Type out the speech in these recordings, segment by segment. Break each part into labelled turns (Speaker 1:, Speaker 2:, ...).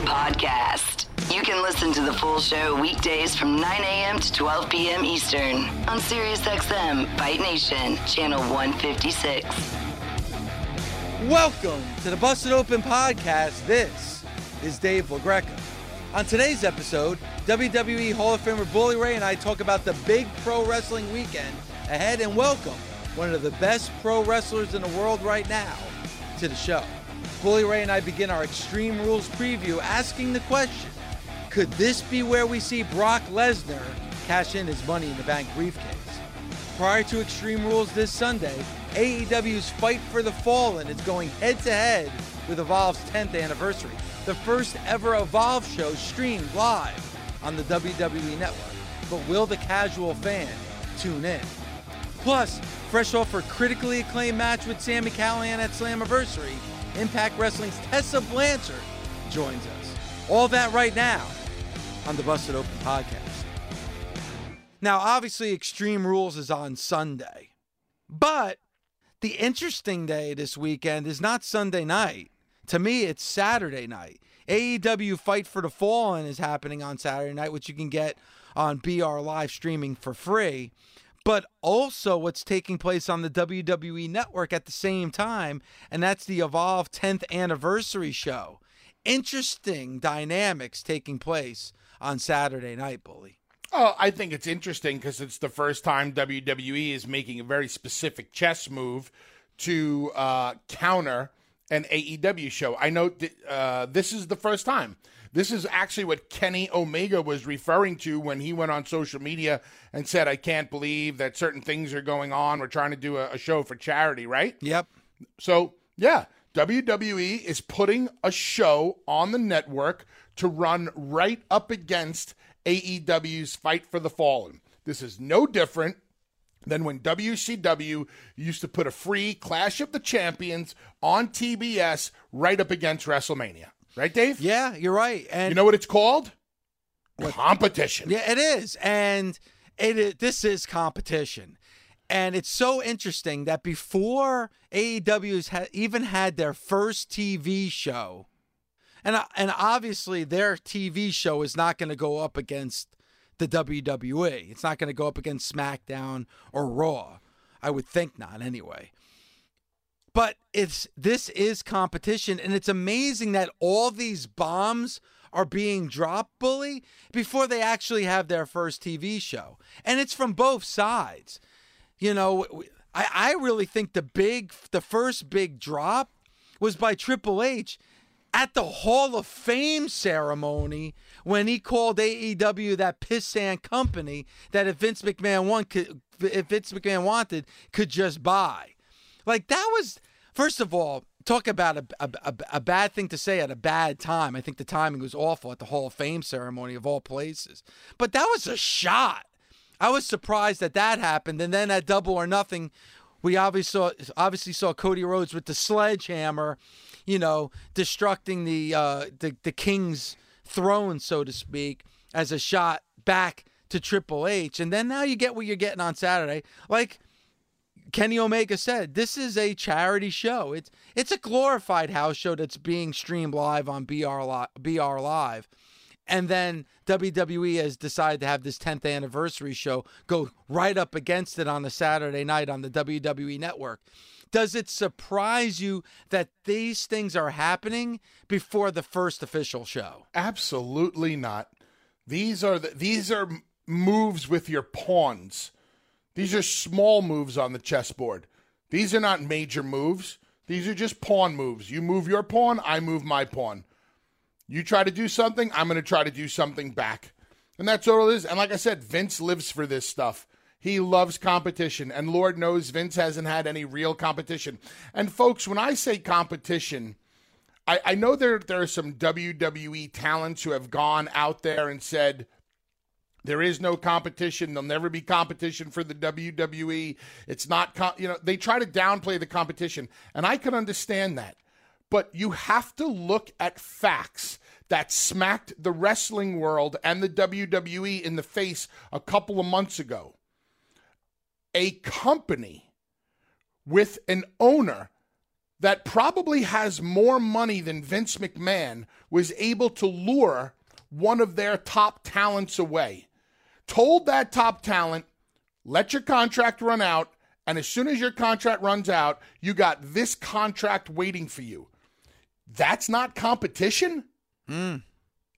Speaker 1: Podcast. You can listen to the full show weekdays from 9 a.m. to 12 p.m. Eastern on SiriusXM Fight Nation, channel 156.
Speaker 2: Welcome to the Busted Open Podcast. This is Dave LaGreca. On today's episode, WWE Hall of Famer Bully Ray and I talk about the big pro wrestling weekend ahead and welcome one of the best pro wrestlers in the world right now to the show. Bully Ray and I begin our Extreme Rules preview asking the question could this be where we see Brock Lesnar cash in his Money in the Bank briefcase? Prior to Extreme Rules this Sunday, AEW's Fight for the Fallen is going head to head with Evolve's 10th anniversary, the first ever Evolve show streamed live on the WWE Network. But will the casual fan tune in? Plus, fresh off her critically acclaimed match with Sami Callihan at Slammiversary, Impact Wrestling's Tessa Blanchard joins us. All that right now on the Busted Open podcast. Now, obviously, Extreme Rules is on Sunday, but the interesting day this weekend is not Sunday night. To me, it's Saturday night. AEW Fight for the Fallen is happening on Saturday night, which you can get on BR Live streaming for free. But also, what's taking place on the WWE network at the same time, and that's the Evolve 10th anniversary show. Interesting dynamics taking place on Saturday night, Bully.
Speaker 3: Oh, I think it's interesting because it's the first time WWE is making a very specific chess move to uh, counter an AEW show. I know th- uh, this is the first time. This is actually what Kenny Omega was referring to when he went on social media and said, I can't believe that certain things are going on. We're trying to do a, a show for charity, right?
Speaker 2: Yep.
Speaker 3: So, yeah, WWE is putting a show on the network to run right up against AEW's Fight for the Fallen. This is no different than when WCW used to put a free Clash of the Champions on TBS right up against WrestleMania. Right, Dave?
Speaker 2: Yeah, you're right. And
Speaker 3: you know what it's called? Competition.
Speaker 2: Yeah, it is. And it is, this is competition. And it's so interesting that before AEW's ha- even had their first TV show, and and obviously their TV show is not going to go up against the WWE. It's not going to go up against SmackDown or Raw. I would think not anyway. But it's this is competition and it's amazing that all these bombs are being dropped bully before they actually have their first TV show. And it's from both sides. You know, I, I really think the big the first big drop was by Triple H at the Hall of Fame ceremony when he called AEW that pissant company that if Vince McMahon want, could, if Vince McMahon wanted could just buy. Like that was first of all talk about a, a, a, bad thing to say at a bad time. I think the timing was awful at the Hall of Fame ceremony of all places. But that was a shot. I was surprised that that happened. And then at Double or Nothing, we obviously saw, obviously saw Cody Rhodes with the sledgehammer you know, destructing the uh, the the king's throne, so to speak, as a shot back to Triple H. And then now you get what you're getting on Saturday. Like Kenny Omega said, this is a charity show. It's it's a glorified house show that's being streamed live on BR Live, BR Live. And then WWE has decided to have this 10th anniversary show go right up against it on a Saturday night on the WWE network. Does it surprise you that these things are happening before the first official show?
Speaker 3: Absolutely not. These are the, these are moves with your pawns. These are small moves on the chessboard. These are not major moves. These are just pawn moves. You move your pawn, I move my pawn. You try to do something, I'm going to try to do something back. And that's all it is. And like I said, Vince lives for this stuff. He loves competition. And Lord knows Vince hasn't had any real competition. And folks, when I say competition, I, I know there, there are some WWE talents who have gone out there and said, there is no competition. There'll never be competition for the WWE. It's not, you know, they try to downplay the competition. And I can understand that. But you have to look at facts that smacked the wrestling world and the WWE in the face a couple of months ago. A company with an owner that probably has more money than Vince McMahon was able to lure one of their top talents away told that top talent, let your contract run out. And as soon as your contract runs out, you got this contract waiting for you. That's not competition.
Speaker 2: Mm.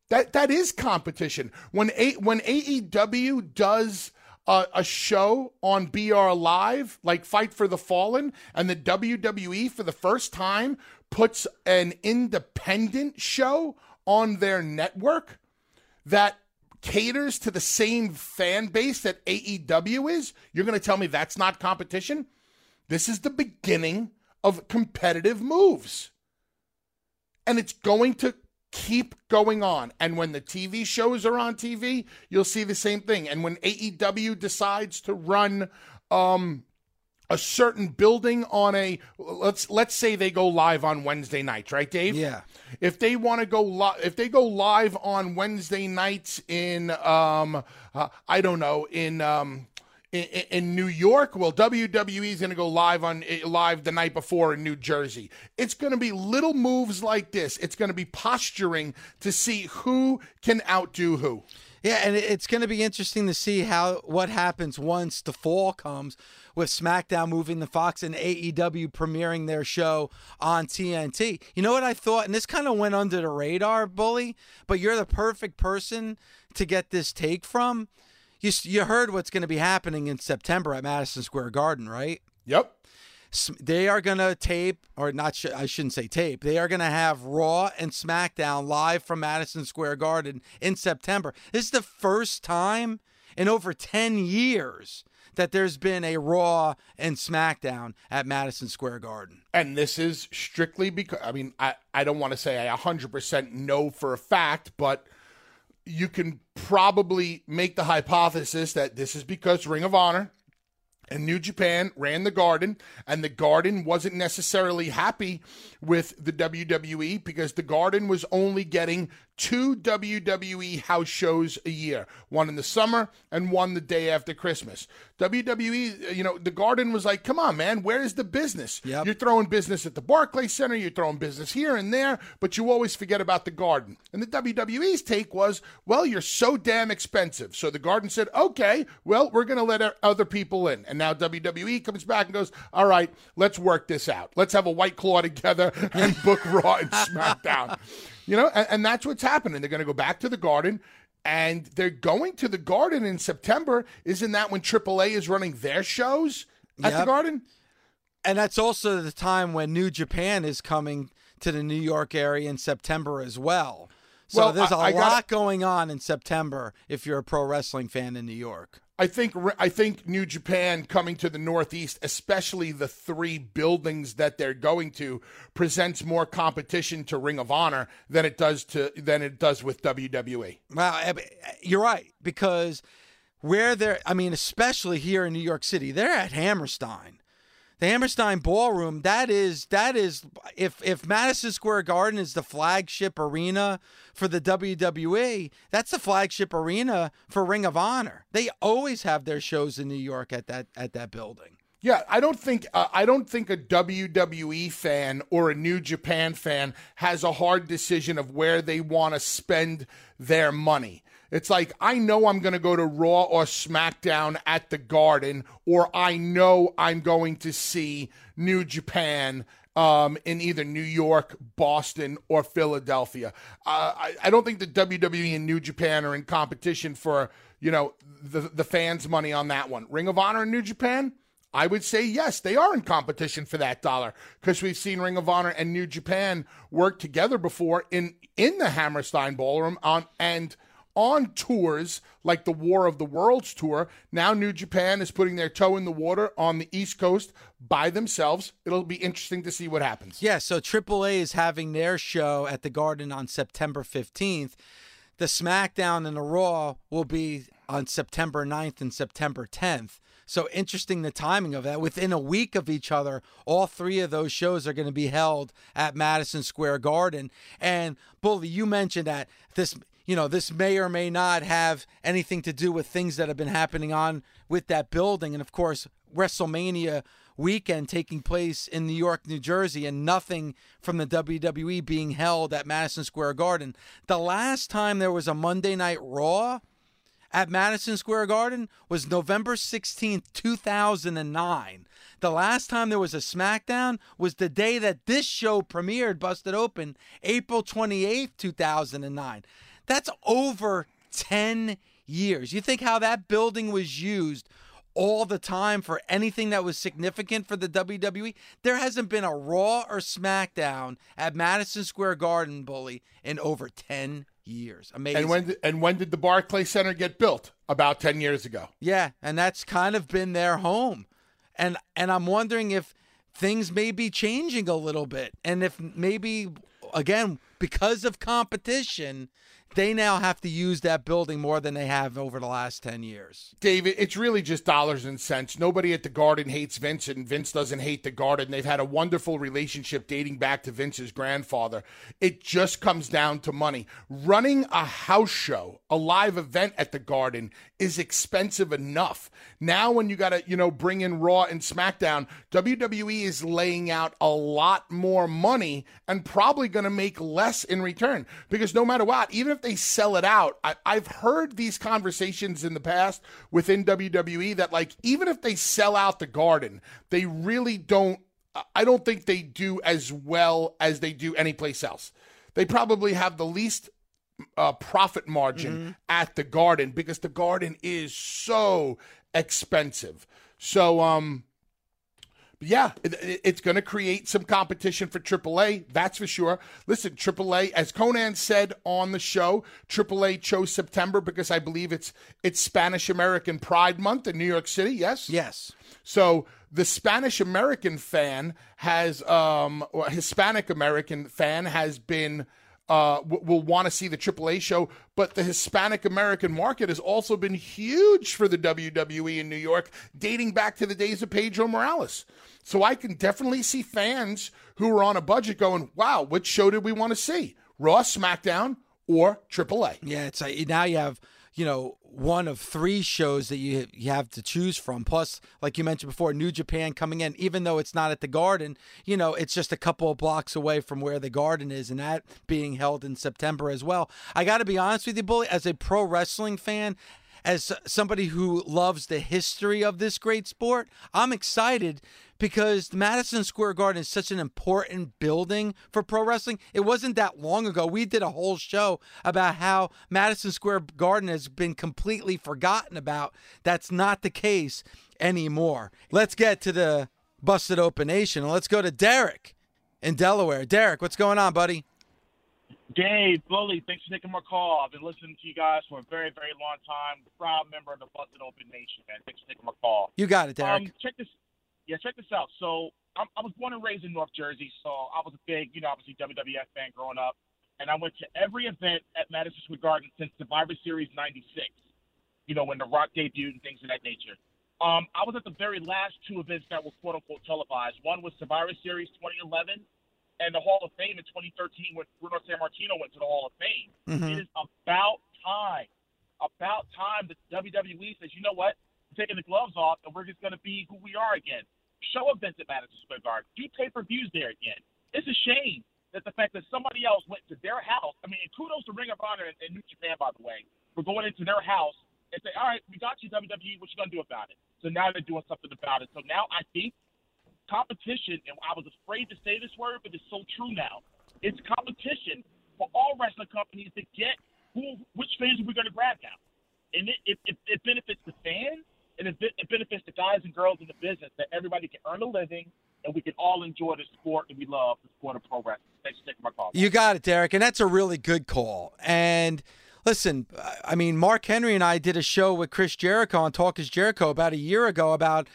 Speaker 3: That that is competition. When a, when AEW does a, a, show on BR Live, like Fight for the Fallen, and the WWE for the first time puts an independent show on their network that caters to the same fan base that AEW is, you're going to tell me that's not competition? This is the beginning of competitive moves. And it's going to keep going on. And when the TV shows are on TV, you'll see the same thing. And when AEW decides to run um, a certain building on a let's let's say they go live on Wednesday nights, right, Dave?
Speaker 2: Yeah.
Speaker 3: If they want to go live, if they go live on Wednesday nights in um uh, I don't know in um in, in, New York, well, WWE is going to go live on live the night before in New Jersey. It's going to be little moves like this. It's going to be posturing to see who can outdo who.
Speaker 2: Yeah, and it's going to be interesting to see how what happens once the fall comes with SmackDown moving the Fox and AEW premiering their show on TNT. You know what I thought, and this kind of went under the radar, bully, but you're the perfect person to get this take from. You you heard what's going to be happening in September at Madison Square Garden, right?
Speaker 3: Yep
Speaker 2: they are going to tape, or not, sh- I shouldn't say tape, they are going to have Raw and SmackDown live from Madison Square Garden in September. This is the first time in over 10 years that there's been a Raw and SmackDown at Madison Square Garden.
Speaker 3: And this is strictly because, I mean, I, I don't want to say I 100% know for a fact, but you can probably make the hypothesis that this is because Ring of Honor and New Japan ran the Garden, and the Garden wasn't necessarily happy with the WWE because the Garden was only getting two WWE house shows a year one in the summer and one the day after Christmas. WWE, you know, the Garden was like, come on, man, where is the business?
Speaker 2: Yep.
Speaker 3: You're throwing business at the Barclays Center, you're throwing business here and there, but you always forget about the Garden. And the WWE's take was, well, you're so damn expensive. So the Garden said, okay, well, we're going to let other people in. And now WWE comes back and goes, all right, let's work this out. Let's have a white claw together and book Raw and SmackDown. You know, and, and that's what's happening. They're going to go back to the Garden, and they're going to the Garden in September. Isn't that when AAA is running their shows at yep. the Garden?
Speaker 2: And that's also the time when New Japan is coming to the New York area in September as well. So well, there's a I, I lot gotta, going on in September if you're a pro wrestling fan in New York.
Speaker 3: I think I think New Japan coming to the Northeast, especially the three buildings that they're going to, presents more competition to Ring of Honor than it does to than it does with WWE.
Speaker 2: Well, you're right because where they're, I mean, especially here in New York City, they're at Hammerstein the Hammerstein Ballroom, that is that is if if Madison Square Garden is the flagship arena for the WWE, that's the flagship arena for Ring of Honor. They always have their shows in New York at that at that building.
Speaker 3: Yeah, I don't think uh, I don't think a WWE fan or a New Japan fan has a hard decision of where they want to spend their money. It's like, I know I'm going to go to Raw or SmackDown at the Garden, or I know I'm going to see New Japan um, in either New York, Boston, or Philadelphia. Uh, I, I, don't think the WWE and New Japan are in competition for, you know, the, the fans' money on that one. Ring of Honor and New Japan, I would say yes, they are in competition for that dollar because we've seen Ring of Honor and New Japan work together before in in the Hammerstein Ballroom on and on tours like the War of the Worlds tour. Now New Japan is putting their toe in the water on the East Coast by themselves. It'll be interesting to see what happens.
Speaker 2: Yeah, so AAA is having their show at the Garden on September 15th. The SmackDown and the Raw will be on September 9th and September 10th. So interesting the timing of that. Within a week of each other, all three of those shows are going to be held at Madison Square Garden. And Bully, you mentioned that this you know, this may or may not have anything to do with things that have been happening on with that building. And of course, WrestleMania weekend taking place in New York, New Jersey, and nothing from the WWE being held at Madison Square Garden. The last time there was a Monday Night Raw at Madison Square Garden was November 16th, 2009. The last time there was a SmackDown was the day that this show premiered, Busted Open, April 28th, 2009. That's over 10 years. You think how that building was used all the time for anything that was significant for the WWE? There hasn't been a Raw or SmackDown at Madison Square Garden, Bully, in over 10 years. Amazing.
Speaker 3: And when and when did the Barclay Center get built? About 10 years ago.
Speaker 2: Yeah, and that's kind of been their home. And and I'm wondering if things may be changing a little bit and if maybe again because of competition they now have to use that building more than they have over the last 10 years.
Speaker 3: David, it's really just dollars and cents. Nobody at the Garden hates Vince, and Vince doesn't hate the Garden. They've had a wonderful relationship dating back to Vince's grandfather. It just comes down to money. Running a house show, a live event at the Garden, is expensive enough. Now, when you got to, you know, bring in Raw and SmackDown, WWE is laying out a lot more money and probably going to make less in return because no matter what, even if they sell it out, I, I've heard these conversations in the past within WWE that, like, even if they sell out the Garden, they really don't. I don't think they do as well as they do anyplace else. They probably have the least uh, profit margin mm-hmm. at the Garden because the Garden is so expensive. So, um, yeah, it, it's going to create some competition for AAA. That's for sure. Listen, AAA, as Konnan said on the show, AAA chose September because I believe it's it's Spanish American Pride Month in New York City. Yes.
Speaker 2: Yes.
Speaker 3: So the Spanish American fan has, um, Hispanic American fan has been uh, will want to see the AAA show. But the Hispanic American market has also been huge for the WWE in New York, dating back to the days of Pedro Morales. So I can definitely see fans who are on a budget going, wow, which show did we want to see? Raw, SmackDown, or AAA?
Speaker 2: Yeah, it's like now you have you know one of three shows that you you have to choose from. Plus, like you mentioned before, New Japan coming in, even though it's not at the Garden, you know it's just a couple of blocks away from where the Garden is, and that being held in September as well. I got to be honest with you, Bully, as a pro wrestling fan, as somebody who loves the history of this great sport, I'm excited because Madison Square Garden is such an important building for pro wrestling. It wasn't that long ago. We did a whole show about how Madison Square Garden has been completely forgotten about. That's not the case anymore. Let's get to the Busted Open Nation. Let's go to Derek in Delaware. Derek, what's going on, buddy?
Speaker 4: Dave, Bully, thanks for taking my call. I've been listening to you guys for a very, very long time. Proud member of the Busted Open Nation, man. Thanks for taking my call.
Speaker 2: You got it, Derek.
Speaker 4: Um, check this yeah, check this out. So I'm, I was born and raised in North Jersey, so I was a big, you know, obviously WWF fan growing up, and I went to every event at Madison Square Garden since Survivor Series '96. You know, when The Rock debuted and things of that nature. Um, I was at the very last two events that were quote unquote televised. One was Survivor Series 2011 and the Hall of Fame in 2013 when Bruno Sammartino went to the Hall of Fame. Mm-hmm. It is about time, about time that WWE says, you know what? Taking the gloves off, and we're just going to be who we are again. Show events at Madison Square Garden. Do pay per views there again. It's a shame that the fact that somebody else went to their house. I mean, kudos to Ring of Honor and, and New Japan, by the way, for going into their house and say, "All right, we got you, WWE. What you gonna do about it?" So now they're doing something about it. So now I think competition, and I was afraid to say this word, but it's so true now. It's competition for all wrestling companies to get who, which fans are we going to grab now, and it, it, it benefits the fans, and it, it benefits the guys and girls in the business that everybody can earn a living and we can all enjoy the sport that we love, the sport of pro wrestling. Thanks for taking my call.
Speaker 2: You got it, Derek, and that's a really good call. And listen, I mean, Mark Henry and I did a show with Chris Jericho on Talk is Jericho about a year ago about,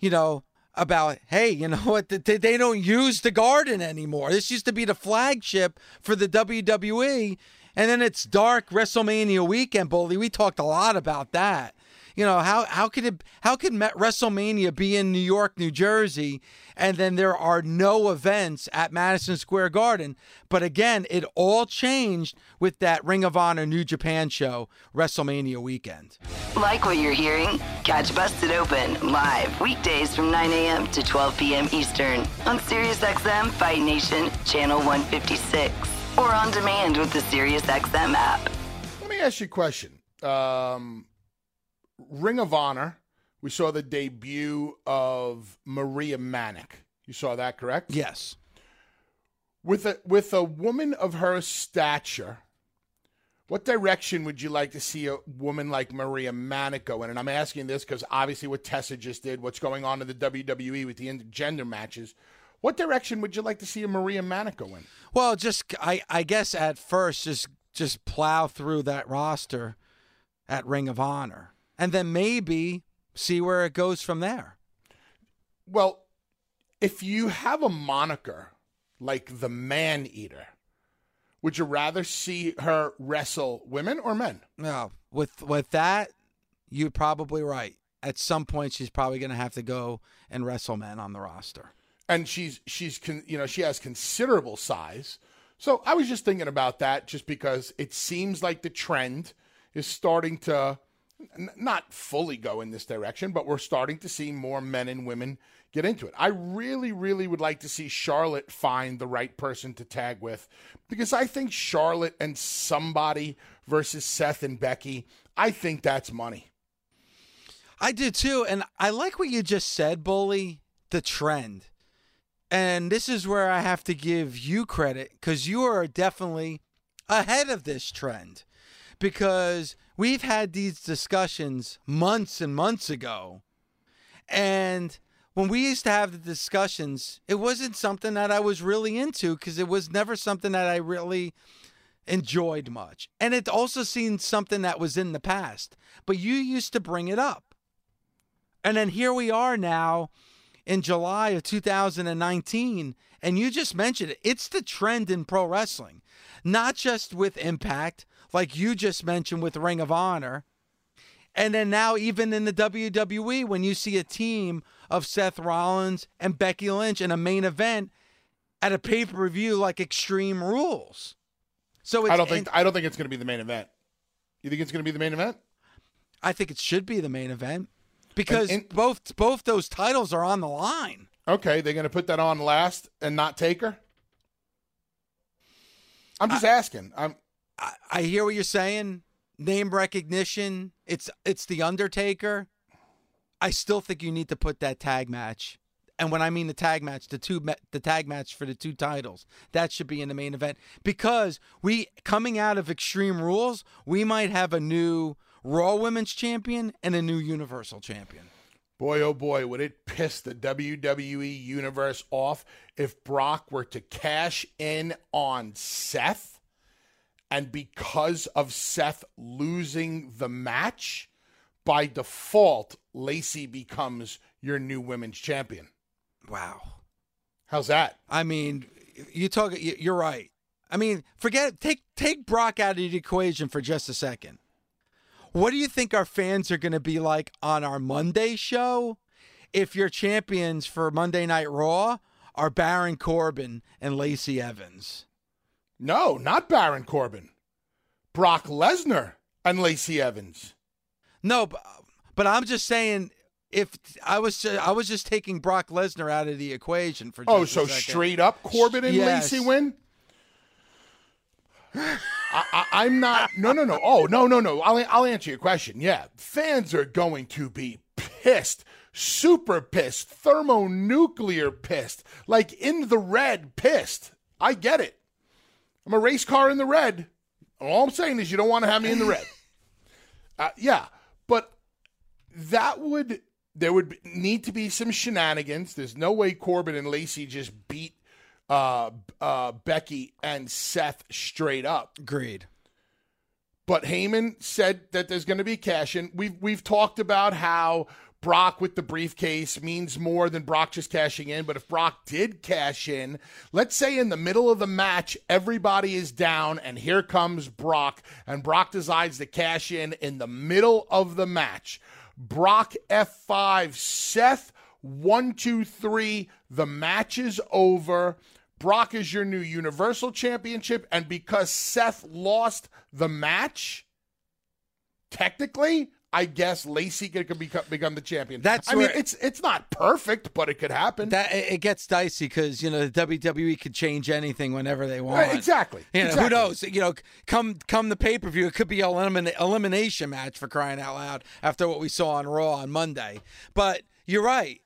Speaker 2: you know, about hey, you know what? They, don't use the Garden anymore. This used to be the flagship for the WWE, and then it's dark WrestleMania weekend, Bully. We talked a lot about that. You know how how could it how could WrestleMania be in New York, New Jersey, and then there are no events at Madison Square Garden? But again, it all changed with that Ring of Honor New Japan show WrestleMania weekend.
Speaker 1: Like what you're hearing? Catch Busted Open live weekdays from 9 a.m. to 12 p.m. Eastern on SiriusXM Fight Nation Channel 156 or on demand with the SiriusXM app.
Speaker 3: Let me ask you a question. Um, Ring of Honor, we saw the debut of Maria Manic. You saw that, correct?
Speaker 2: Yes.
Speaker 3: With a with a woman of her stature, what direction would you like to see a woman like Maria Manic go in? And I'm asking this because obviously what Tessa just did, what's going on in the WWE with the intergender matches. What direction would you like to see a Maria Manic go in?
Speaker 2: Well, just I, I guess at first just just plow through that roster at Ring of Honor and then maybe see where it goes from there.
Speaker 3: Well, if you have a moniker like the Man Eater, would you rather see her wrestle women or men?
Speaker 2: No, with with that, you're probably right. At some point, she's probably going to have to go and wrestle men on the roster.
Speaker 3: And she's she's con, you know she has considerable size. So I was just thinking about that, just because it seems like the trend is starting to n- not fully go in this direction, but we're starting to see more men and women get into it. I really, really would like to see Charlotte find the right person to tag with because I think Charlotte and somebody versus Seth and Becky, I think that's money.
Speaker 2: I do too. And I like what you just said, Bully, the trend. And this is where I have to give you credit because you are definitely ahead of this trend because we've had these discussions months and months ago. And when we used to have the discussions, it wasn't something that I was really into because it was never something that I really enjoyed much. And it also seemed something that was in the past, but you used to bring it up. And then here we are now in July of 2019, and you just mentioned it. It's the trend in pro wrestling, not just with Impact, like you just mentioned with Ring of Honor. And then now, even in the WWE, when you see a team of Seth Rollins and Becky Lynch in a main event at a pay per view like Extreme Rules. So
Speaker 3: I don't think I don't think it's going to be the main event. You think it's going to be the main event?
Speaker 2: I think it should be the main event because and, and, both both those titles are on the line.
Speaker 3: Okay, they're going to put that on last and not take her. I'm just I, asking. I'm.
Speaker 2: I, I hear what you're saying. Name recognition. It's it's the Undertaker. I still think you need to put that tag match. And when I mean the tag match, the two the tag match for the two titles, that should be in the main event because we coming out of Extreme Rules, we might have a new Raw Women's Champion and a new Universal Champion.
Speaker 3: Boy, oh boy, would it piss the WWE Universe off if Brock were to cash in on Seth and because of Seth losing the match, by default, Lacey becomes your new women's champion.
Speaker 2: Wow.
Speaker 3: How's that?
Speaker 2: I mean, you talk. You're right. I mean, forget take take Brock out of the equation for just a second. What do you think our fans are going to be like on our Monday show if your champions for Monday Night Raw are Baron Corbin and Lacey Evans?
Speaker 3: No, not Baron Corbin. Brock Lesnar and Lacey Evans.
Speaker 2: No, but, but I'm just saying if I was I was just taking Brock Lesnar out of the equation for
Speaker 3: oh, so straight up Corbin and yes. Lacey win. I, am not. No, no, no. Oh, no, no, no. I'll I'll answer your question. Yeah, fans are going to be pissed, super pissed, thermonuclear pissed, like in the red, pissed. I get it. I'm a race car in the red. All I'm saying is you don't want to have me in the red. Uh, yeah, but that would there would need to be some shenanigans. There's no way Corbin and Lacey just beat uh, uh, Becky and Seth straight up.
Speaker 2: Agreed.
Speaker 3: But Heyman said that there's going to be cash in. We've we've talked about how Brock with the briefcase means more than Brock just cashing in. But if Brock did cash in, let's say in the middle of the match, everybody is down, and here comes Brock, and Brock decides to cash in in the middle of the match. Brock F5, Seth, one, two, three. The match is over. Brock is your new Universal Championship. And because Seth lost the match, technically, I guess Lacey could become, become the champion.
Speaker 2: That's
Speaker 3: I mean, it's it's not perfect, but it could happen.
Speaker 2: That it gets dicey because you know the WWE could change anything whenever they want.
Speaker 3: Right, exactly.
Speaker 2: You know,
Speaker 3: exactly.
Speaker 2: who knows? You know, come come the pay per view, it could be an elimin- elimination match for crying out loud after what we saw on Raw on Monday. But you're right.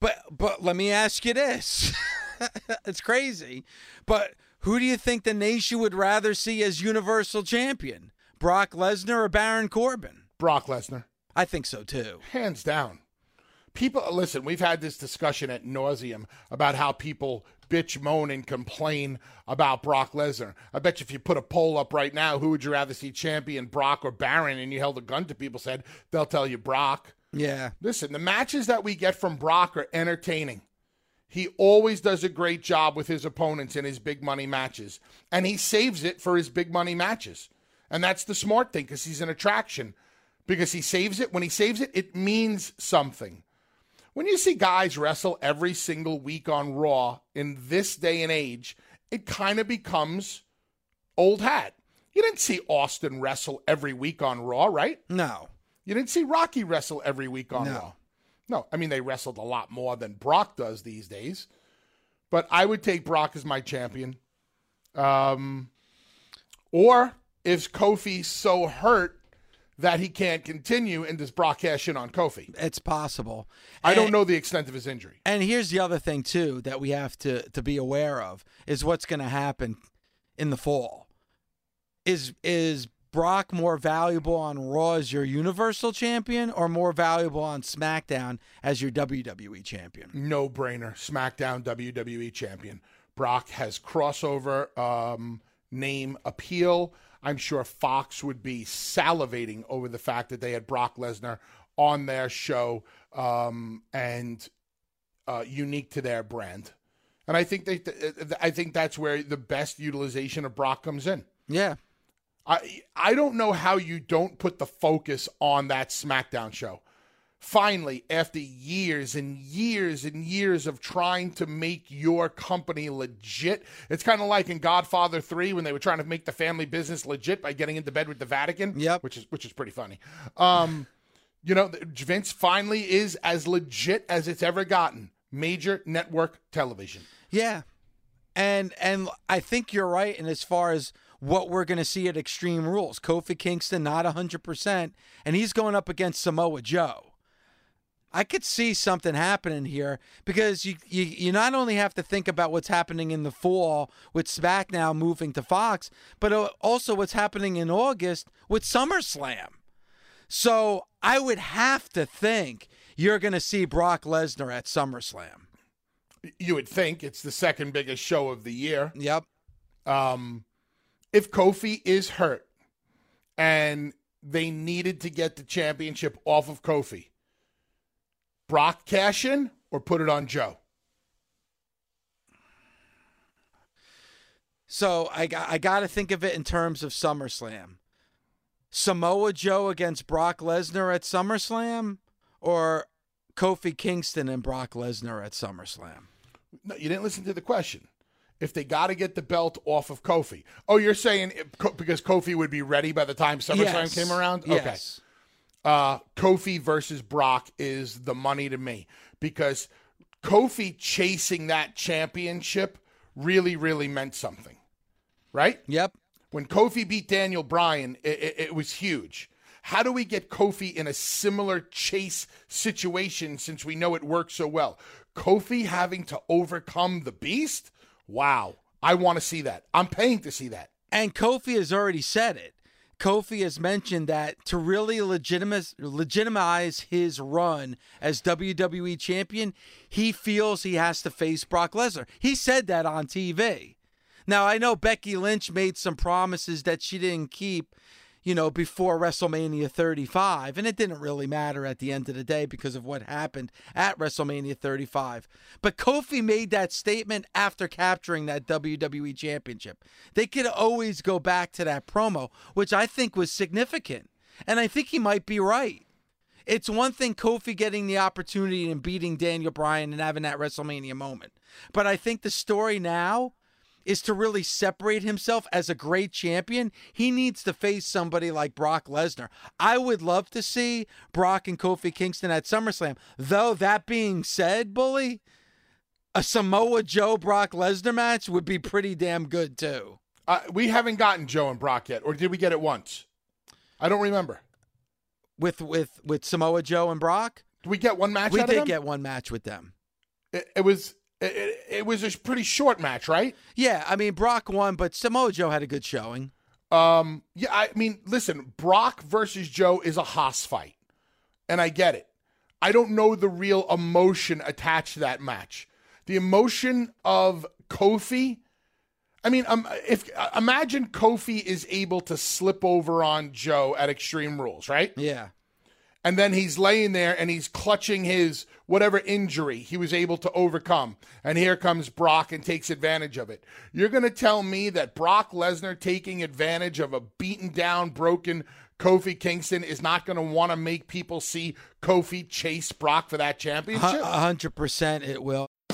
Speaker 2: But but let me ask you this: it's crazy, but who do you think the nation would rather see as Universal Champion? Brock Lesnar or Baron Corbin?
Speaker 3: Brock Lesnar.
Speaker 2: I think so too.
Speaker 3: hands down. People, listen, we've had this discussion at nauseum about how people bitch, moan, and complain about Brock Lesnar. I bet you if you put a poll up right now, who would you rather see champion, Brock or Baron, and you held a gun to people's head, they'll tell you Brock.
Speaker 2: Yeah.
Speaker 3: Listen, the matches that we get from Brock are entertaining. He always does a great job with his opponents in his big money matches, and he saves it for his big money matches. And that's the smart thing because he's an attraction. Because he saves it. When he saves it, it means something. When you see guys wrestle every single week on Raw in this day and age, it kind of becomes old hat. You didn't see Austin wrestle every week on Raw, right?
Speaker 2: No.
Speaker 3: You didn't see Rocky wrestle every week on
Speaker 2: No.
Speaker 3: Raw. No, I mean they wrestled a lot more than Brock does these days. But I would take Brock as my champion. Um, or if Kofi's so hurt that he can't continue, and does Brock cash in on Kofi?
Speaker 2: It's possible.
Speaker 3: I don't know the extent of his injury.
Speaker 2: And here's the other thing too that we have to to be aware of is what's going to happen in the fall. Is is Brock more valuable on Raw as your Universal Champion or more valuable on SmackDown as your WWE Champion?
Speaker 3: No brainer. SmackDown WWE champion. Brock has crossover um, name appeal. I'm sure Fox would be salivating over the fact that they had Brock Lesnar on their show um, and uh, unique to their brand. And I think they, I think that's where the best utilization of Brock comes in.
Speaker 2: Yeah.
Speaker 3: I I don't know how you don't put the focus on that SmackDown show. Finally, after years and years and years of trying to make your company legit, it's kind of like in Godfather 3 when they were trying to make the family business legit by getting into bed with the Vatican,
Speaker 2: Yep.
Speaker 3: which is which is pretty funny. Um, you know, Vince finally is as legit as it's ever gotten. Major network television.
Speaker 2: Yeah. And and I think you're right in as far as what we're going to see at Extreme Rules. Kofi Kingston not 100% and he's going up against Samoa Joe. I could see something happening here because you, you you not only have to think about what's happening in the fall with SmackDown moving to Fox, but uh, also what's happening in August with SummerSlam. So I would have to think you're going to see Brock Lesnar at SummerSlam.
Speaker 3: You would think it's the second biggest show of the year.
Speaker 2: Yep.
Speaker 3: um, if Kofi is hurt and they needed to get the championship off of Kofi, Brock cash in or put it on Joe?
Speaker 2: So I got I got to think of it in terms of SummerSlam. Samoa Joe against Brock Lesnar at SummerSlam, or Kofi Kingston and Brock Lesnar at SummerSlam.
Speaker 3: No, you didn't listen to the question. If they got to get the belt off of Kofi, oh, you're saying it, because Kofi would be ready by the time SummerSlam
Speaker 2: Yes.
Speaker 3: came around? Okay.
Speaker 2: Yes.
Speaker 3: Uh, Kofi versus Brock is the money to me because Kofi chasing that championship really, really meant something, right?
Speaker 2: Yep.
Speaker 3: When Kofi beat Daniel Bryan, it, it, it was huge. How do we get Kofi in a similar chase situation since we know it works so well? Kofi having to overcome the beast? Wow. I want to see that. I'm paying to see that.
Speaker 2: And Kofi has already said it Kofi has mentioned that to really legitimize, legitimize his run as WWE champion, he feels he has to face Brock Lesnar. He said that on TV. Now, I know Becky Lynch made some promises that she didn't keep, you know, before WrestleMania 35, and it didn't really matter at the end of the day because of what happened at WrestleMania 35. But Kofi made that statement after capturing that WWE Championship. They could always go back to that promo, which I think was significant. And I think he might be right. It's one thing Kofi getting the opportunity and beating Daniel Bryan and having that WrestleMania moment. But I think the story now is to really separate himself as a great champion, he needs to face somebody like Brock Lesnar. I would love to see Brock and Kofi Kingston at SummerSlam. Though, that being said, Bully, a Samoa Joe Brock Lesnar match would be pretty damn good too.
Speaker 3: Uh, we haven't gotten Joe and Brock yet, or did we get it once? I don't remember.
Speaker 2: With with with Samoa Joe and Brock,
Speaker 3: did we get one match?
Speaker 2: We did get one match with them.
Speaker 3: It, it was it, it, was a pretty short match, right?
Speaker 2: Yeah, I mean Brock won, but Samoa Joe had a good showing.
Speaker 3: Um, yeah, I mean, listen, Brock versus Joe is a hoss fight, and I get it. I don't know the real emotion attached to that match. The emotion of Kofi. I mean, um, if uh, imagine Kofi is able to slip over on Joe at Extreme Rules, right?
Speaker 2: Yeah
Speaker 3: and then he's laying there and he's clutching his whatever injury he was able to overcome. And here comes Brock and takes advantage of it. You're going to tell me that Brock Lesnar taking advantage of a beaten down, broken Kofi Kingston is not going to want to make people see Kofi chase Brock for that championship?
Speaker 2: 100% it will.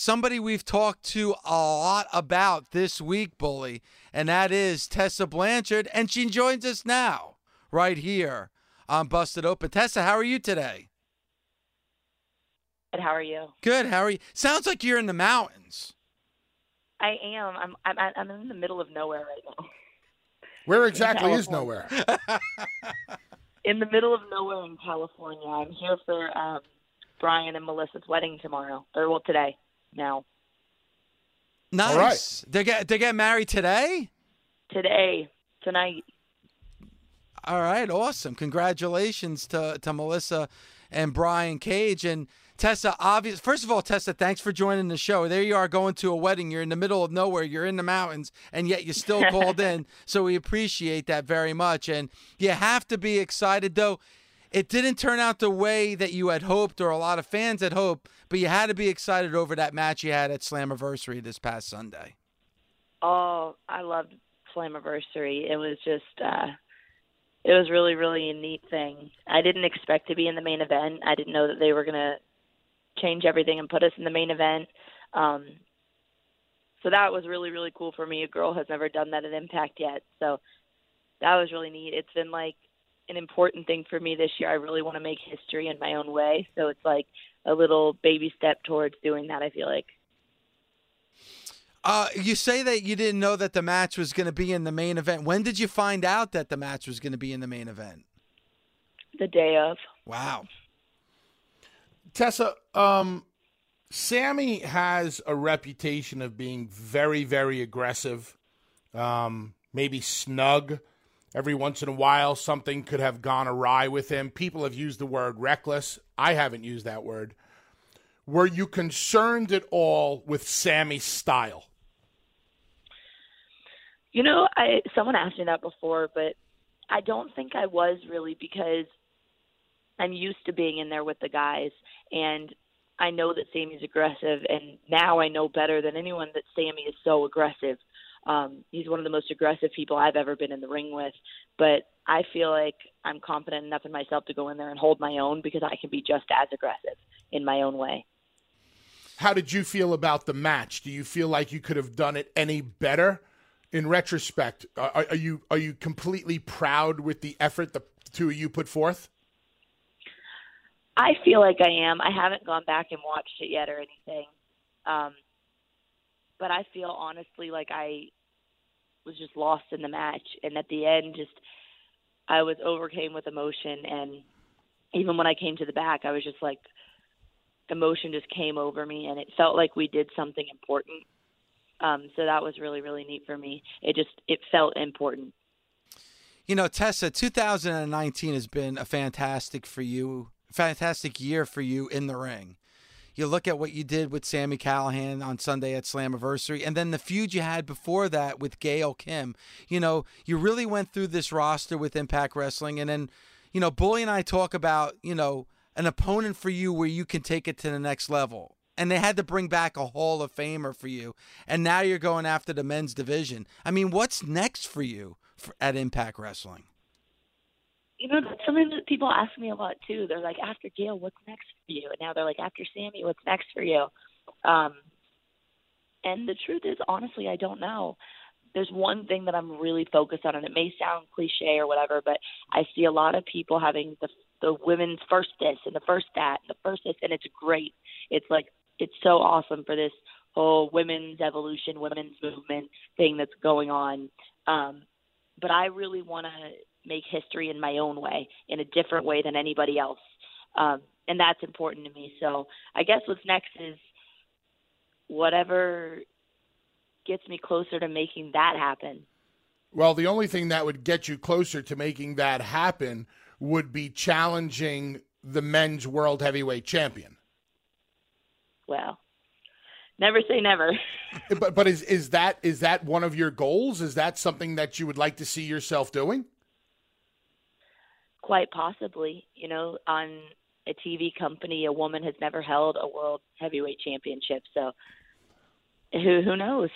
Speaker 2: somebody we've talked to a lot about this week, Bully, and that is Tessa Blanchard. And she joins us now, right here on Busted Open. Tessa, how are you today?
Speaker 5: Good. How are you?
Speaker 2: Good. How are you? Sounds like you're in the mountains.
Speaker 5: I am. I'm. I'm. I'm in the middle of nowhere right now.
Speaker 3: Where exactly is nowhere?
Speaker 5: in the middle of nowhere in California. I'm here for um, Brian and Melissa's wedding tomorrow, or well, today now.
Speaker 2: Nice. All right. They get they get married today.
Speaker 5: Today, tonight.
Speaker 2: All right, awesome! Congratulations to to Melissa and Brian Cage and Tessa. Obvious. First of all, Tessa, thanks for joining the show. There you are, going to a wedding. You're in the middle of nowhere. You're in the mountains, and yet you still called in. So we appreciate that very much. And you have to be excited, though. It didn't turn out the way that you had hoped, or a lot of fans had hoped but you had to be excited over that match you had at Slammiversary this past Sunday.
Speaker 5: Oh, I loved Slammiversary. It was just, uh, it was really, really a neat thing. I didn't expect to be in the main event. I didn't know that they were going to change everything and put us in the main event. Um, so that was really, really cool for me. A girl has never done that at Impact yet. So that was really neat. It's been like an important thing for me this year. I really want to make history in my own way. So it's like a little baby step towards doing that. I feel like.
Speaker 2: Uh, you say that you didn't know that the match was going to be in the main event. When did you find out that the match was going to be in the main event?
Speaker 5: The day of.
Speaker 2: Wow.
Speaker 3: Tessa, um, Sami has a reputation of being very, very aggressive, um, maybe snug. Every once in a while, something could have gone awry with him. People have used the word reckless. I haven't used that word. Were you concerned at all with Sami's style?
Speaker 5: You know, I someone asked me that before, but I don't think I was really because I'm used to being in there with the guys and I know that Sami's aggressive and now I know better than anyone that Sami is so aggressive. Um, he's one of the most aggressive people I've ever been in the ring with. But I feel like I'm confident enough in myself to go in there and hold my own because I can be just as aggressive in my own way.
Speaker 3: How did you feel about the match? Do you feel like you could have done it any better? in retrospect, are, are you are you completely proud with the effort the two of you put forth?
Speaker 5: I feel like I am. I haven't gone back and watched it yet or anything. Um, but I feel honestly like I was just lost in the match and at the end just I was overcame with emotion and even when I came to the back I was just like emotion just came over me and it felt like we did something important. Um, so that was really, really neat for me. It just it felt important.
Speaker 2: You know, Tessa, 2019 has been a fantastic for you, fantastic year for you in the ring. You look at what you did with Sami Callihan on Sunday at Slammiversary, and then the feud you had before that with Gail Kim. You know, you really went through this roster with Impact Wrestling, and then, you know, Bully and I talk about, you know, an opponent for you where you can take it to the next level. And they had to bring back a Hall of Famer for you. And now you're going after the men's division. I mean, what's next for you for, at Impact Wrestling?
Speaker 5: You know, that's something that people ask me a lot too. They're like, after Gail, what's next for you? And now they're like, after Sami, what's next for you? Um, and the truth is, honestly, I don't know. There's one thing that I'm really focused on, and it may sound cliche or whatever, but I see a lot of people having the the women's first this and the first that and the first this, and it's great. It's like it's so awesome for this whole women's evolution, women's movement thing that's going on. Um, but I really want to make history in my own way, in a different way than anybody else, um, and that's important to me. So I guess what's next is whatever gets me closer to making that happen.
Speaker 3: Well, the only thing that would get you closer to making that happen would be challenging the men's world heavyweight champion.
Speaker 5: Well, never say never.
Speaker 3: but but is is that is that one of your goals? Is that something that you would like to see yourself doing?
Speaker 5: Quite possibly. You know, on a TV company, a woman has never held a world heavyweight championship, so who who knows?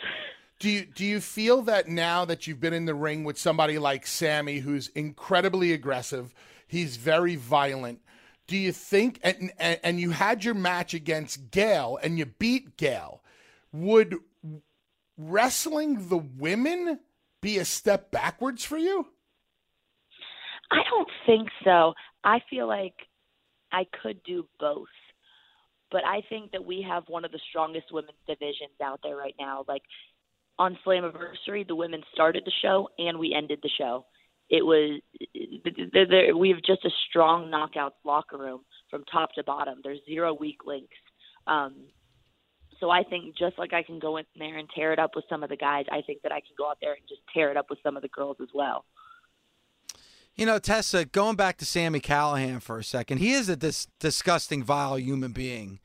Speaker 3: Do you do you feel that now that you've been in the ring with somebody like Sami, who's incredibly aggressive, he's very violent. Do you think and and, and you had your match against Gail and you beat Gail? Would wrestling the women be a step backwards for you?
Speaker 5: I don't think so. I feel like I could do both. But I think that we have one of the strongest women's divisions out there right now. Like on Slammiversary, the women started the show and we ended the show. It was we have just a strong knockout locker room from top to bottom. There's zero weak links. Um, so I think just like I can go in there and tear it up with some of the guys, I think that I can go out there and just tear it up with some of the girls as well.
Speaker 2: You know, Tessa, going back to Sami Callihan for a second, he is a dis- disgusting, vile human being.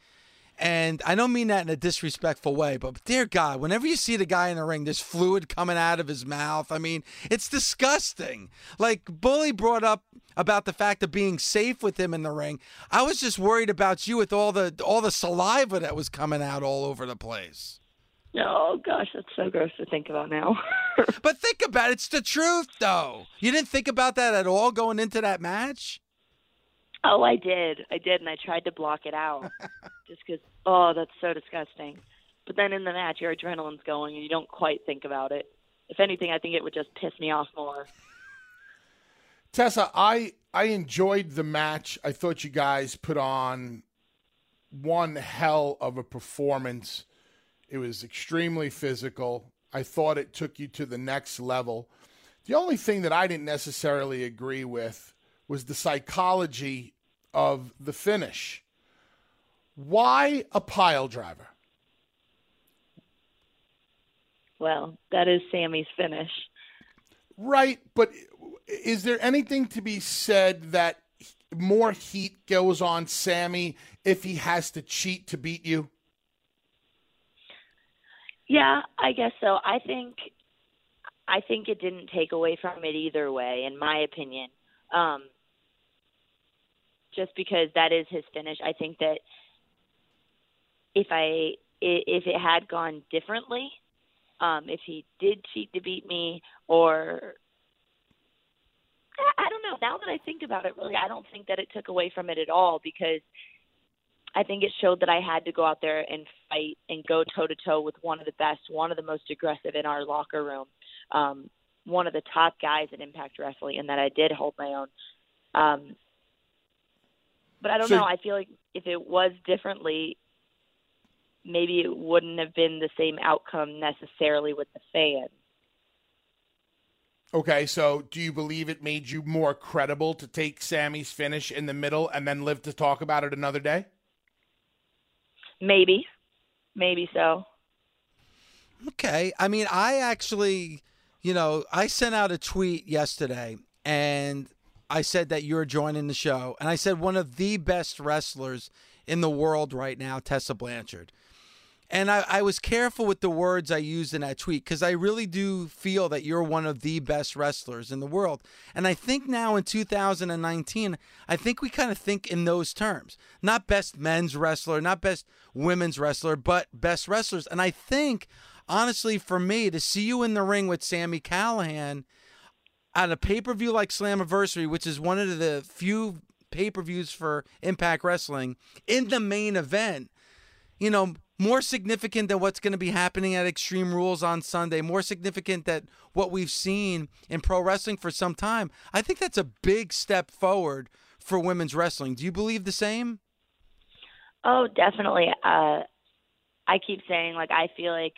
Speaker 2: And I don't mean that in a disrespectful way, but dear God, whenever you see the guy in the ring, there's fluid coming out of his mouth. I mean, it's disgusting. Like Bully brought up about the fact of being safe with him in the ring. I was just worried about you with all the all the saliva that was coming out all over the place.
Speaker 5: Oh gosh, that's so gross to think about now.
Speaker 2: but think about it, it's the truth though. You didn't think about that at all going into that match?
Speaker 5: Oh, I did. I did, and I tried to block it out just because, oh, that's so disgusting. But then in the match, your adrenaline's going, and you don't quite think about it. If anything, I think it would just piss me off more.
Speaker 3: Tessa, I I enjoyed the match. I thought you guys put on one hell of a performance. It was extremely physical. I thought it took you to the next level. The only thing that I didn't necessarily agree with was the psychology of the finish. Why a pile driver?
Speaker 5: Well, that is Sami's finish.
Speaker 3: Right, but is there anything to be said that more heat goes on Sami if he has to cheat to beat you?
Speaker 5: Yeah, I guess so. I think I think it didn't take away from it either way, in my opinion. Um, just because that is his finish. I think that if I if it had gone differently, um, if he did cheat to beat me, or I don't know. Now that I think about it, really, I don't think that it took away from it at all because I think it showed that I had to go out there and fight and go toe to toe with one of the best, one of the most aggressive in our locker room. um, one of the top guys at Impact Wrestling, and that I did hold my own. Um, but I don't
Speaker 3: So-
Speaker 5: know. I feel like if it was differently, maybe it wouldn't have been the same outcome necessarily with the fans.
Speaker 3: Okay, so do you believe it made you more credible to take Sami's finish in the middle and then live to talk about it another day?
Speaker 5: Maybe, maybe so.
Speaker 2: Okay. I mean, I actually, you know, I sent out a tweet yesterday and I said that you're joining the show. And I said one of the best wrestlers in the world right now, Tessa Blanchard. And I, I was careful with the words I used in that tweet because I really do feel that you're one of the best wrestlers in the world. And I think now in 2019, I think we kind of think in those terms. Not best men's wrestler, not best women's wrestler, but best wrestlers. And I think, honestly, for me, to see you in the ring with Sami Callihan at a pay per view like Slammiversary, which is one of the few pay per views for Impact Wrestling, in the main event, you know, more significant than what's going to be happening at Extreme Rules on Sunday, more significant than what we've seen in pro wrestling for some time. I think that's a big step forward for women's wrestling. Do you believe the same?
Speaker 5: Oh, definitely. Uh, I keep saying, like, I feel like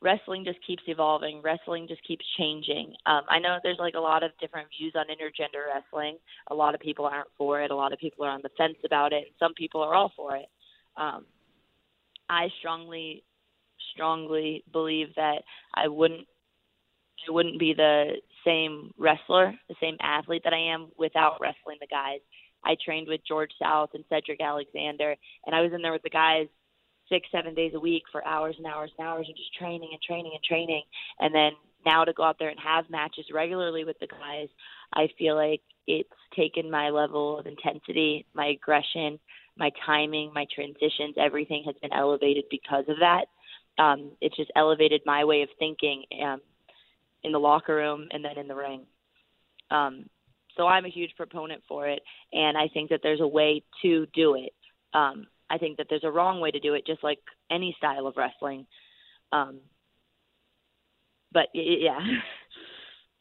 Speaker 5: wrestling just keeps evolving. Wrestling just keeps changing. Um, I know there's like a lot of different views on intergender wrestling. A lot of people aren't for it. A lot of people are on the fence about it. And some people are all for it. Um, I strongly, strongly believe that I wouldn't, I wouldn't be the same wrestler, the same athlete that I am without wrestling the guys. I trained with George South and Cedric Alexander, and I was in there with the guys six, seven days a week for hours and hours and hours and just training and training and training. And then now to go out there and have matches regularly with the guys, I feel like it's taken my level of intensity, my aggression, my timing, my transitions, everything has been elevated because of that. Um, it's just elevated my way of thinking um, in the locker room and then in the ring. Um, so I'm a huge proponent for it, and I think that there's a way to do it. Um, I think that there's a wrong way to do it, just like any style of wrestling. Um, but yeah,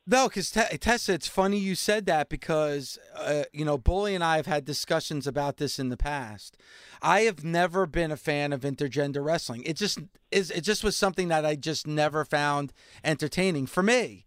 Speaker 2: No, because Tessa, it's funny you said that because, uh, you know, Bully and I have had discussions about this in the past. I have never been a fan of intergender wrestling. It just is. It just was something that I just never found entertaining for me.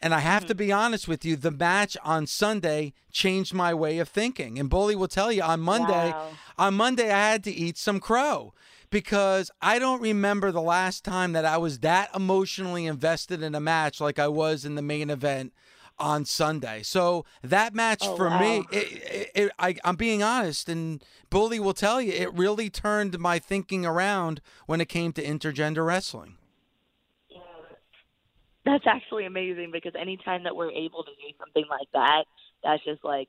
Speaker 2: And I have to be honest with you, the match on Sunday changed my way of thinking. And Bully will tell you on Monday,
Speaker 5: Wow.
Speaker 2: on Monday I had to eat some crow because I don't remember the last time that I was that emotionally invested in a match like I was in the main event on Sunday. So that match
Speaker 5: Oh,
Speaker 2: for me, it, it, it, I, I'm being honest, and Bully will tell you, it really turned my thinking around when it came to intergender wrestling.
Speaker 5: that's actually amazing because anytime that we're able to do something like that, that's just like,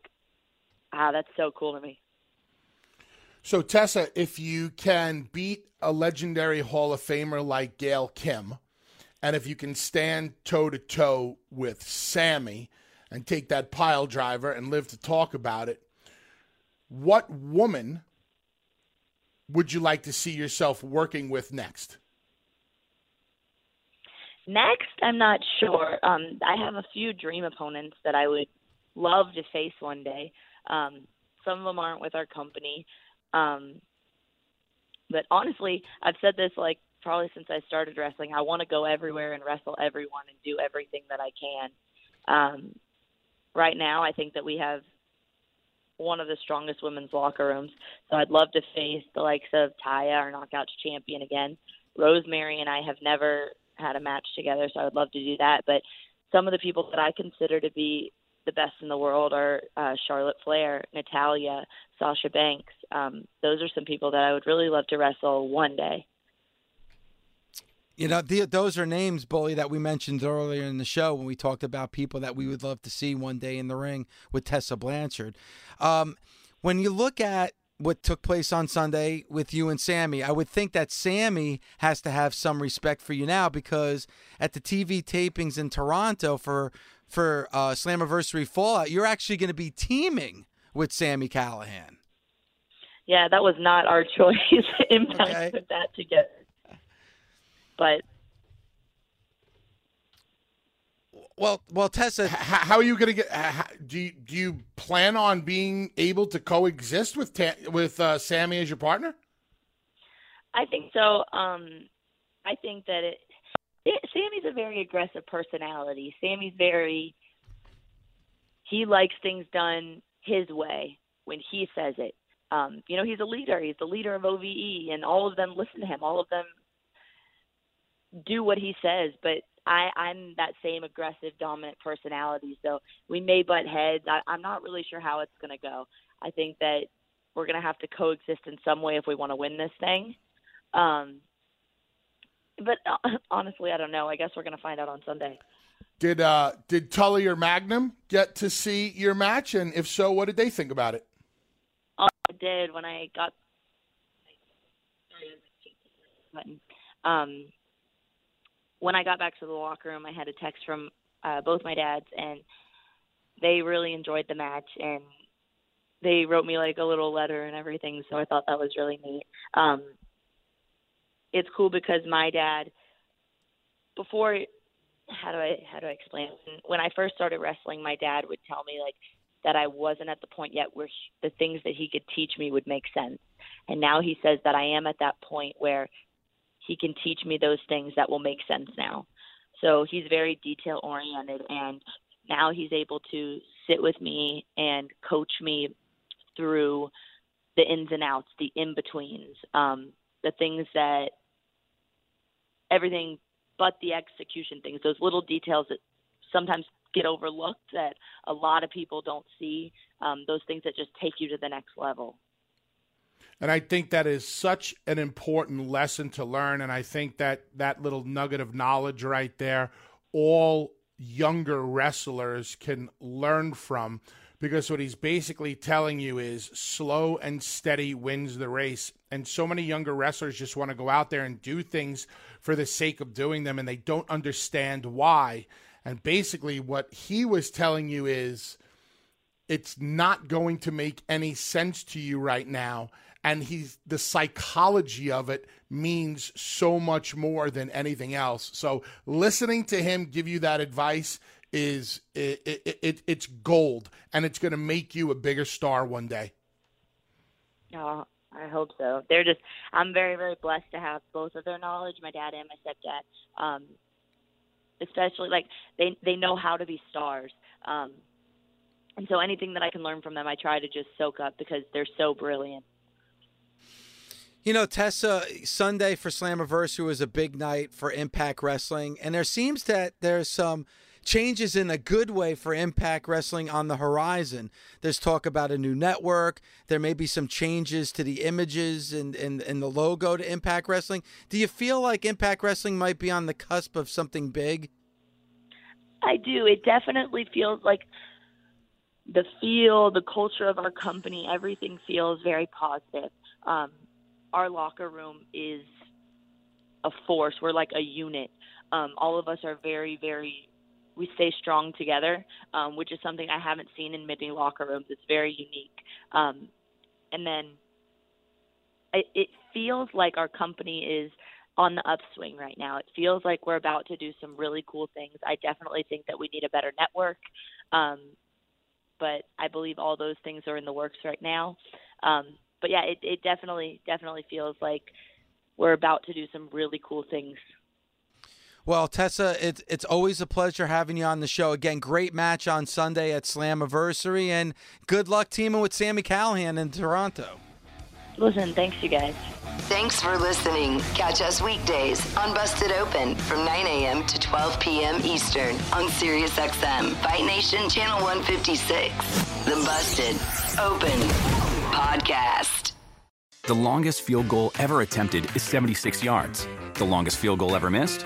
Speaker 5: ah, that's so cool to me.
Speaker 3: So, Tessa, if you can beat a legendary Hall of Famer like Gail Kim, and if you can stand toe to toe with Sami and take that pile driver and live to talk about it, what woman would you like to see yourself working with next?
Speaker 5: Next, I'm not sure. Um, I have a few dream opponents that I would love to face one day. Um, some of them aren't with our company. Um, but honestly, I've said this like probably since I started wrestling. I want to go everywhere and wrestle everyone and do everything that I can. Um, right now, I think that we have one of the strongest women's locker rooms. So I'd love to face the likes of Taya, our knockouts champion, again. Rosemary and I have never had a match together, so I would love to do that. But some of the people that I consider to be the best in the world are uh, Charlotte Flair, Natalya, Sasha Banks. Um, those are some people that I would really love to wrestle one day.
Speaker 2: You know, the, those are names, Bully, that we mentioned earlier in the show when we talked about people that we would love to see one day in the ring with Tessa Blanchard. Um, when you look at what took place on Sunday with you and Sami, I would think that Sami has to have some respect for you now because at the TV tapings in Toronto for for uh, Slammiversary Fallout, you're actually going to be teaming with Sami Callihan.
Speaker 5: Yeah, that was not our choice. Impact
Speaker 2: Okay.
Speaker 5: put that together. But
Speaker 2: well, well, Tessa.
Speaker 3: H- how are you going to get? How, do you, do you plan on being able to coexist with Ta- with uh, Sami as your partner?
Speaker 5: I think so. Um, I think that it, it. Sami's a very aggressive personality. Sami's very. He likes things done his way when he says it. Um, you know, he's a leader. He's the leader of OVE, and all of them listen to him. All of them do what he says. But I, I'm that same aggressive, dominant personality. So we may butt heads. I, I'm not really sure how it's going to go. I think that we're going to have to coexist in some way if we want to win this thing. Um, but honestly, I don't know. I guess we're going to find out on Sunday.
Speaker 3: Did uh did Tully or Magnum get to see your match, and if so, what did they think about it?
Speaker 5: Oh, I did when I got. Um, when I got back to the locker room, I had a text from uh, both my dads, and they really enjoyed the match, and they wrote me like a little letter and everything. So I thought that was really neat. Um, it's cool because my dad, before, how do I how do I explain? When I first started wrestling, my dad would tell me like that I wasn't at the point yet where the things that he could teach me would make sense. And now he says that I am at that point where he can teach me those things that will make sense now. So he's very detail oriented and now he's able to sit with me and coach me through the ins and outs, the in betweens, um, the things that everything but the execution things, those little details that sometimes get overlooked that a lot of people don't see, um, those things that just take you to the next level.
Speaker 3: And I think that is such an important lesson to learn. And I think that that little nugget of knowledge right there, all younger wrestlers can learn from because what he's basically telling you is slow and steady wins the race. And so many younger wrestlers just want to go out there and do things for the sake of doing them and they don't understand why. And basically, what he was telling you is it's not going to make any sense to you right now. And he's the psychology of it means so much more than anything else. So listening to him give you that advice is it, it, it it's gold, and it's going to make you a bigger star one day.
Speaker 5: Oh, I hope so. They're just I'm very very blessed to have both of their knowledge, my dad and my stepdad. Um, especially like they they know how to be stars. Um, and so anything that I can learn from them, I try to just soak up because they're so brilliant.
Speaker 2: You know, Tessa, Sunday for Slammiversary was a big night for Impact Wrestling, and there seems that there's some changes in a good way for Impact Wrestling on the horizon. There's talk about a new network. There may be some changes to the images and, and, and the logo to Impact Wrestling. Do you feel like Impact Wrestling might be on the cusp of something big?
Speaker 5: I do. It definitely feels like the feel, the culture of our company, everything feels very positive. Um, our locker room is a force. We're like a unit. Um, all of us are very, very. We stay strong together, um, which is something I haven't seen in many locker rooms. It's very unique. Um, and then it, it feels like our company is on the upswing right now. It feels like we're about to do some really cool things. I definitely think that we need a better network, um, but I believe all those things are in the works right now. Um, but yeah, it, it definitely definitely feels like we're about to do some really cool things.
Speaker 2: Well, Tessa, it's it's always a pleasure having you on the show. Again, great match on Sunday at Slammiversary, and good luck teaming with Sami Callihan in Toronto.
Speaker 5: Listen, thanks you guys.
Speaker 1: Thanks for listening. Catch us weekdays on Busted Open from 9 a.m. to 12 p.m. Eastern on SiriusXM, Fight Nation Channel 156. The Busted Open Podcast.
Speaker 6: The longest field goal ever attempted is 76 yards. The longest field goal ever missed?